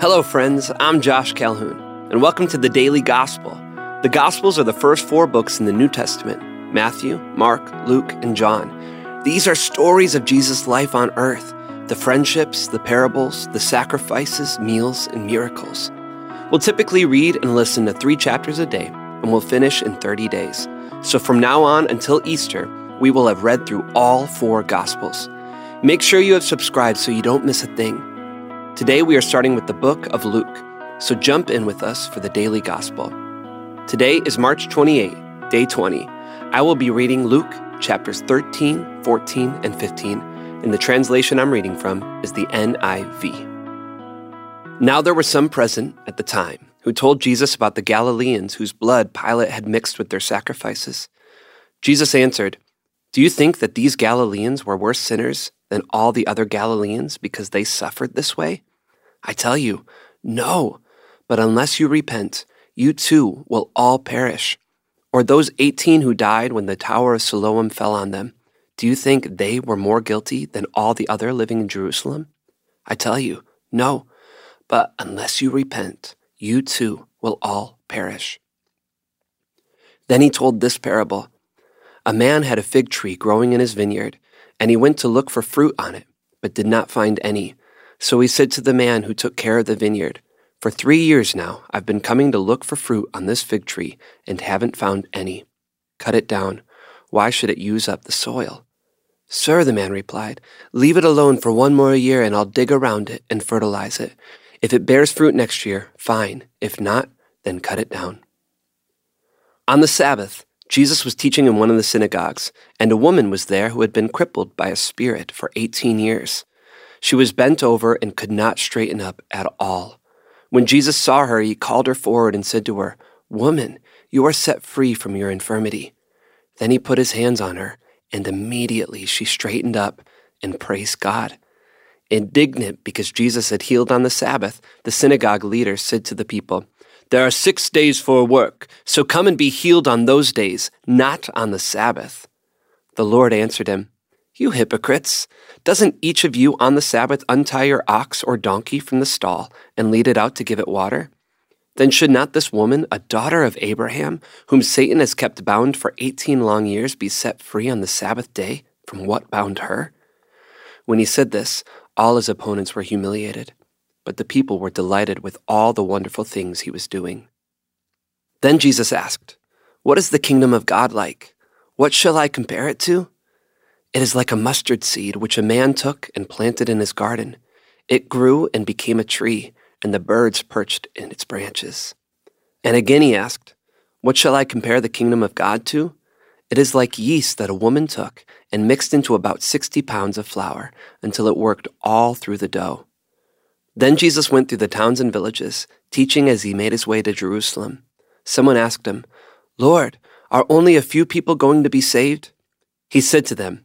Hello, friends. I'm Josh Calhoun, and welcome to the Daily Gospel. The Gospels are the first four books in the New Testament Matthew, Mark, Luke, and John. These are stories of Jesus' life on earth the friendships, the parables, the sacrifices, meals, and miracles. We'll typically read and listen to three chapters a day, and we'll finish in 30 days. So from now on until Easter, we will have read through all four Gospels. Make sure you have subscribed so you don't miss a thing. Today we are starting with the book of Luke, so jump in with us for the daily gospel. Today is March 28, day 20. I will be reading Luke chapters 13, 14, and 15, and the translation I'm reading from is the NIV. Now there were some present at the time who told Jesus about the Galileans whose blood Pilate had mixed with their sacrifices. Jesus answered, Do you think that these Galileans were worse sinners than all the other Galileans because they suffered this way? I tell you, no. But unless you repent, you too will all perish. Or those 18 who died when the Tower of Siloam fell on them, do you think they were more guilty than all the other living in Jerusalem? I tell you, no. But unless you repent, you too will all perish. Then he told this parable A man had a fig tree growing in his vineyard, and he went to look for fruit on it, but did not find any. So he said to the man who took care of the vineyard, For three years now I've been coming to look for fruit on this fig tree and haven't found any. Cut it down. Why should it use up the soil? Sir, the man replied, leave it alone for one more year and I'll dig around it and fertilize it. If it bears fruit next year, fine. If not, then cut it down. On the Sabbath, Jesus was teaching in one of the synagogues, and a woman was there who had been crippled by a spirit for 18 years. She was bent over and could not straighten up at all. When Jesus saw her, he called her forward and said to her, Woman, you are set free from your infirmity. Then he put his hands on her, and immediately she straightened up and praised God. Indignant because Jesus had healed on the Sabbath, the synagogue leader said to the people, There are six days for work, so come and be healed on those days, not on the Sabbath. The Lord answered him, You hypocrites! Doesn't each of you on the Sabbath untie your ox or donkey from the stall and lead it out to give it water? Then should not this woman, a daughter of Abraham, whom Satan has kept bound for eighteen long years, be set free on the Sabbath day from what bound her? When he said this, all his opponents were humiliated, but the people were delighted with all the wonderful things he was doing. Then Jesus asked, What is the kingdom of God like? What shall I compare it to? It is like a mustard seed which a man took and planted in his garden. It grew and became a tree, and the birds perched in its branches. And again he asked, What shall I compare the kingdom of God to? It is like yeast that a woman took and mixed into about sixty pounds of flour until it worked all through the dough. Then Jesus went through the towns and villages, teaching as he made his way to Jerusalem. Someone asked him, Lord, are only a few people going to be saved? He said to them,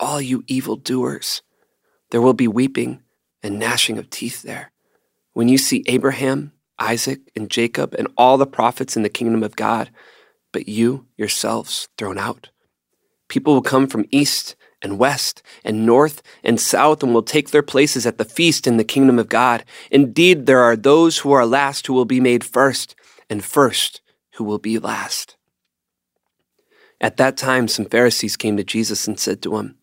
all you evil doers. There will be weeping and gnashing of teeth there. When you see Abraham, Isaac, and Jacob, and all the prophets in the kingdom of God, but you yourselves thrown out. People will come from east and west and north and south and will take their places at the feast in the kingdom of God. Indeed, there are those who are last who will be made first, and first who will be last. At that time, some Pharisees came to Jesus and said to him,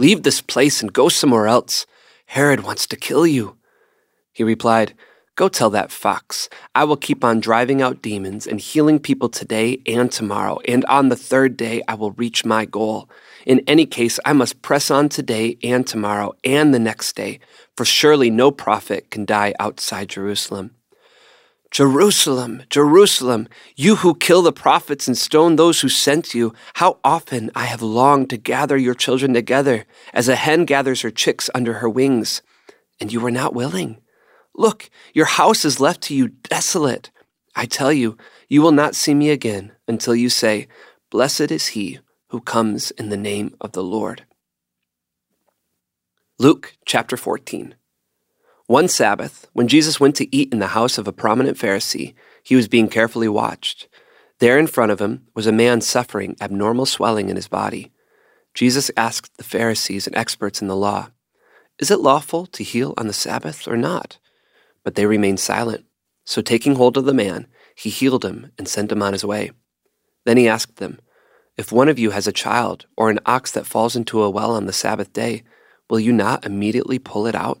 Leave this place and go somewhere else. Herod wants to kill you. He replied, Go tell that fox, I will keep on driving out demons and healing people today and tomorrow, and on the third day I will reach my goal. In any case, I must press on today and tomorrow and the next day, for surely no prophet can die outside Jerusalem. Jerusalem, Jerusalem, you who kill the prophets and stone those who sent you, how often I have longed to gather your children together, as a hen gathers her chicks under her wings, and you were not willing. Look, your house is left to you desolate. I tell you, you will not see me again until you say, Blessed is he who comes in the name of the Lord. Luke chapter 14. One Sabbath, when Jesus went to eat in the house of a prominent Pharisee, he was being carefully watched. There in front of him was a man suffering abnormal swelling in his body. Jesus asked the Pharisees and experts in the law, Is it lawful to heal on the Sabbath or not? But they remained silent. So taking hold of the man, he healed him and sent him on his way. Then he asked them, If one of you has a child or an ox that falls into a well on the Sabbath day, will you not immediately pull it out?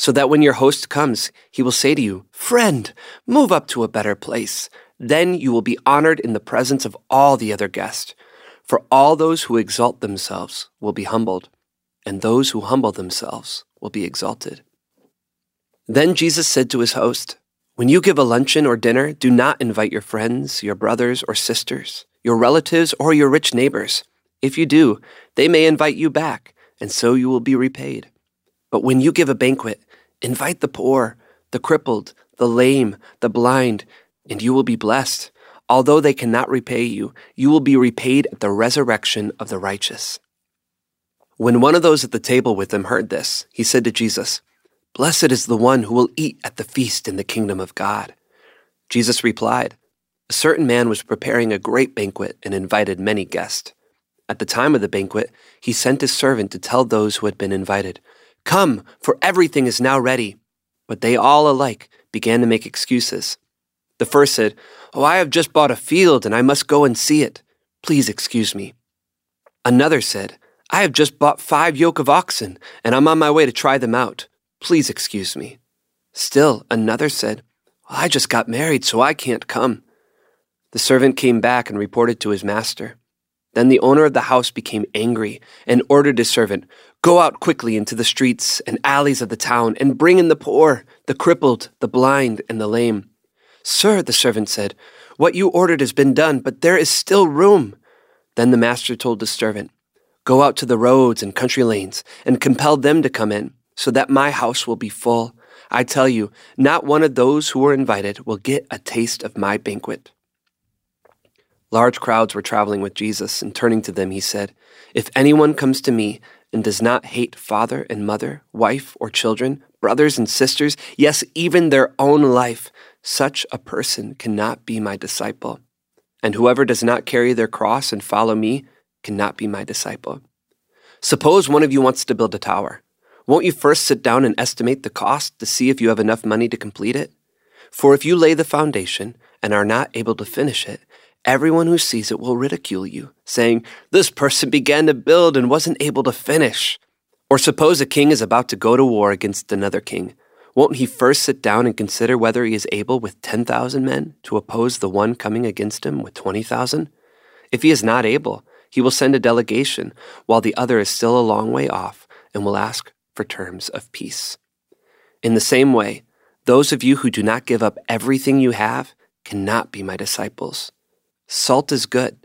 so that when your host comes, he will say to you, Friend, move up to a better place. Then you will be honored in the presence of all the other guests. For all those who exalt themselves will be humbled, and those who humble themselves will be exalted. Then Jesus said to his host, When you give a luncheon or dinner, do not invite your friends, your brothers or sisters, your relatives, or your rich neighbors. If you do, they may invite you back, and so you will be repaid. But when you give a banquet, invite the poor, the crippled, the lame, the blind, and you will be blessed. Although they cannot repay you, you will be repaid at the resurrection of the righteous. When one of those at the table with him heard this, he said to Jesus, Blessed is the one who will eat at the feast in the kingdom of God. Jesus replied, A certain man was preparing a great banquet and invited many guests. At the time of the banquet, he sent his servant to tell those who had been invited, Come, for everything is now ready. But they all alike began to make excuses. The first said, Oh, I have just bought a field and I must go and see it. Please excuse me. Another said, I have just bought five yoke of oxen and I'm on my way to try them out. Please excuse me. Still another said, I just got married, so I can't come. The servant came back and reported to his master. Then the owner of the house became angry and ordered his servant, Go out quickly into the streets and alleys of the town and bring in the poor, the crippled, the blind, and the lame. Sir, the servant said, What you ordered has been done, but there is still room. Then the master told the servant, Go out to the roads and country lanes and compel them to come in so that my house will be full. I tell you, not one of those who were invited will get a taste of my banquet. Large crowds were traveling with Jesus, and turning to them, he said, If anyone comes to me and does not hate father and mother, wife or children, brothers and sisters, yes, even their own life, such a person cannot be my disciple. And whoever does not carry their cross and follow me cannot be my disciple. Suppose one of you wants to build a tower. Won't you first sit down and estimate the cost to see if you have enough money to complete it? For if you lay the foundation and are not able to finish it, everyone who sees it will ridicule you, saying, This person began to build and wasn't able to finish. Or suppose a king is about to go to war against another king. Won't he first sit down and consider whether he is able with 10,000 men to oppose the one coming against him with 20,000? If he is not able, he will send a delegation while the other is still a long way off and will ask for terms of peace. In the same way, those of you who do not give up everything you have cannot be my disciples. Salt is good,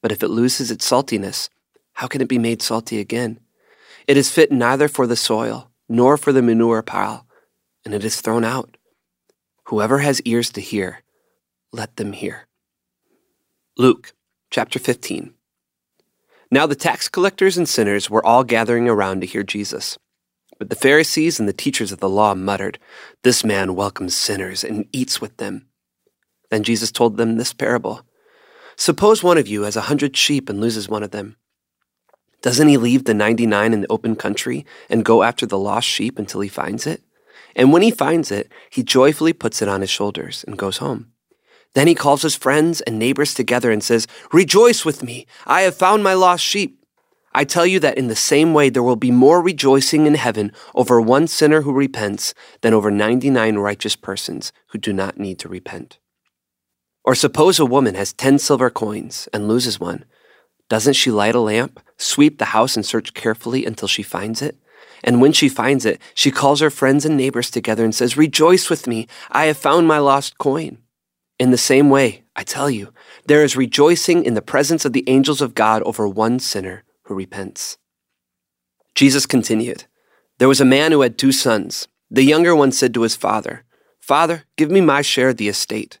but if it loses its saltiness, how can it be made salty again? It is fit neither for the soil nor for the manure pile, and it is thrown out. Whoever has ears to hear, let them hear. Luke chapter 15. Now the tax collectors and sinners were all gathering around to hear Jesus. But the Pharisees and the teachers of the law muttered, This man welcomes sinners and eats with them. Then Jesus told them this parable Suppose one of you has a hundred sheep and loses one of them. Doesn't he leave the 99 in the open country and go after the lost sheep until he finds it? And when he finds it, he joyfully puts it on his shoulders and goes home. Then he calls his friends and neighbors together and says, Rejoice with me, I have found my lost sheep. I tell you that in the same way there will be more rejoicing in heaven over one sinner who repents than over 99 righteous persons who do not need to repent. Or suppose a woman has 10 silver coins and loses one. Doesn't she light a lamp, sweep the house, and search carefully until she finds it? And when she finds it, she calls her friends and neighbors together and says, Rejoice with me, I have found my lost coin. In the same way, I tell you, there is rejoicing in the presence of the angels of God over one sinner who repents. Jesus continued There was a man who had two sons. The younger one said to his father, Father, give me my share of the estate.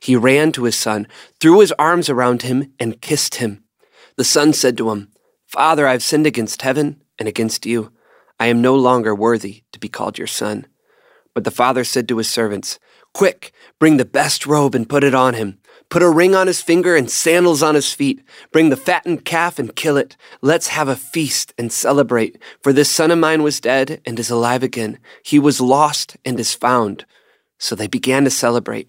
He ran to his son, threw his arms around him, and kissed him. The son said to him, Father, I have sinned against heaven and against you. I am no longer worthy to be called your son. But the father said to his servants, Quick, bring the best robe and put it on him. Put a ring on his finger and sandals on his feet. Bring the fattened calf and kill it. Let's have a feast and celebrate. For this son of mine was dead and is alive again. He was lost and is found. So they began to celebrate.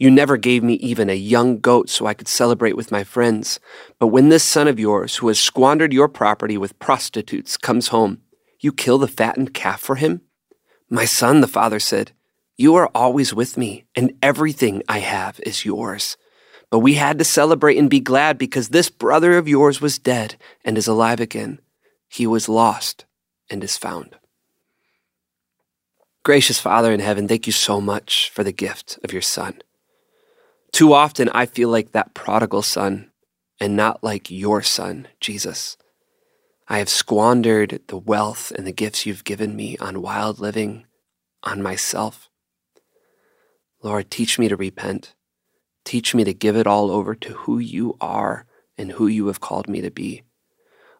You never gave me even a young goat so I could celebrate with my friends. But when this son of yours, who has squandered your property with prostitutes, comes home, you kill the fattened calf for him? My son, the father said, You are always with me, and everything I have is yours. But we had to celebrate and be glad because this brother of yours was dead and is alive again. He was lost and is found. Gracious Father in heaven, thank you so much for the gift of your Son. Too often I feel like that prodigal son and not like your son, Jesus. I have squandered the wealth and the gifts you've given me on wild living, on myself. Lord, teach me to repent. Teach me to give it all over to who you are and who you have called me to be.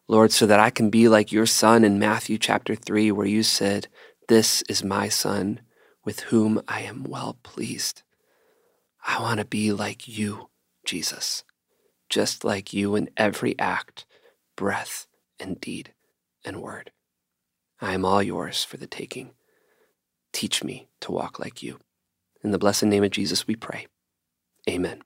Lord, so that I can be like your son in Matthew chapter 3, where you said, This is my son with whom I am well pleased. I want to be like you, Jesus, just like you in every act, breath, and deed and word. I am all yours for the taking. Teach me to walk like you. In the blessed name of Jesus, we pray. Amen.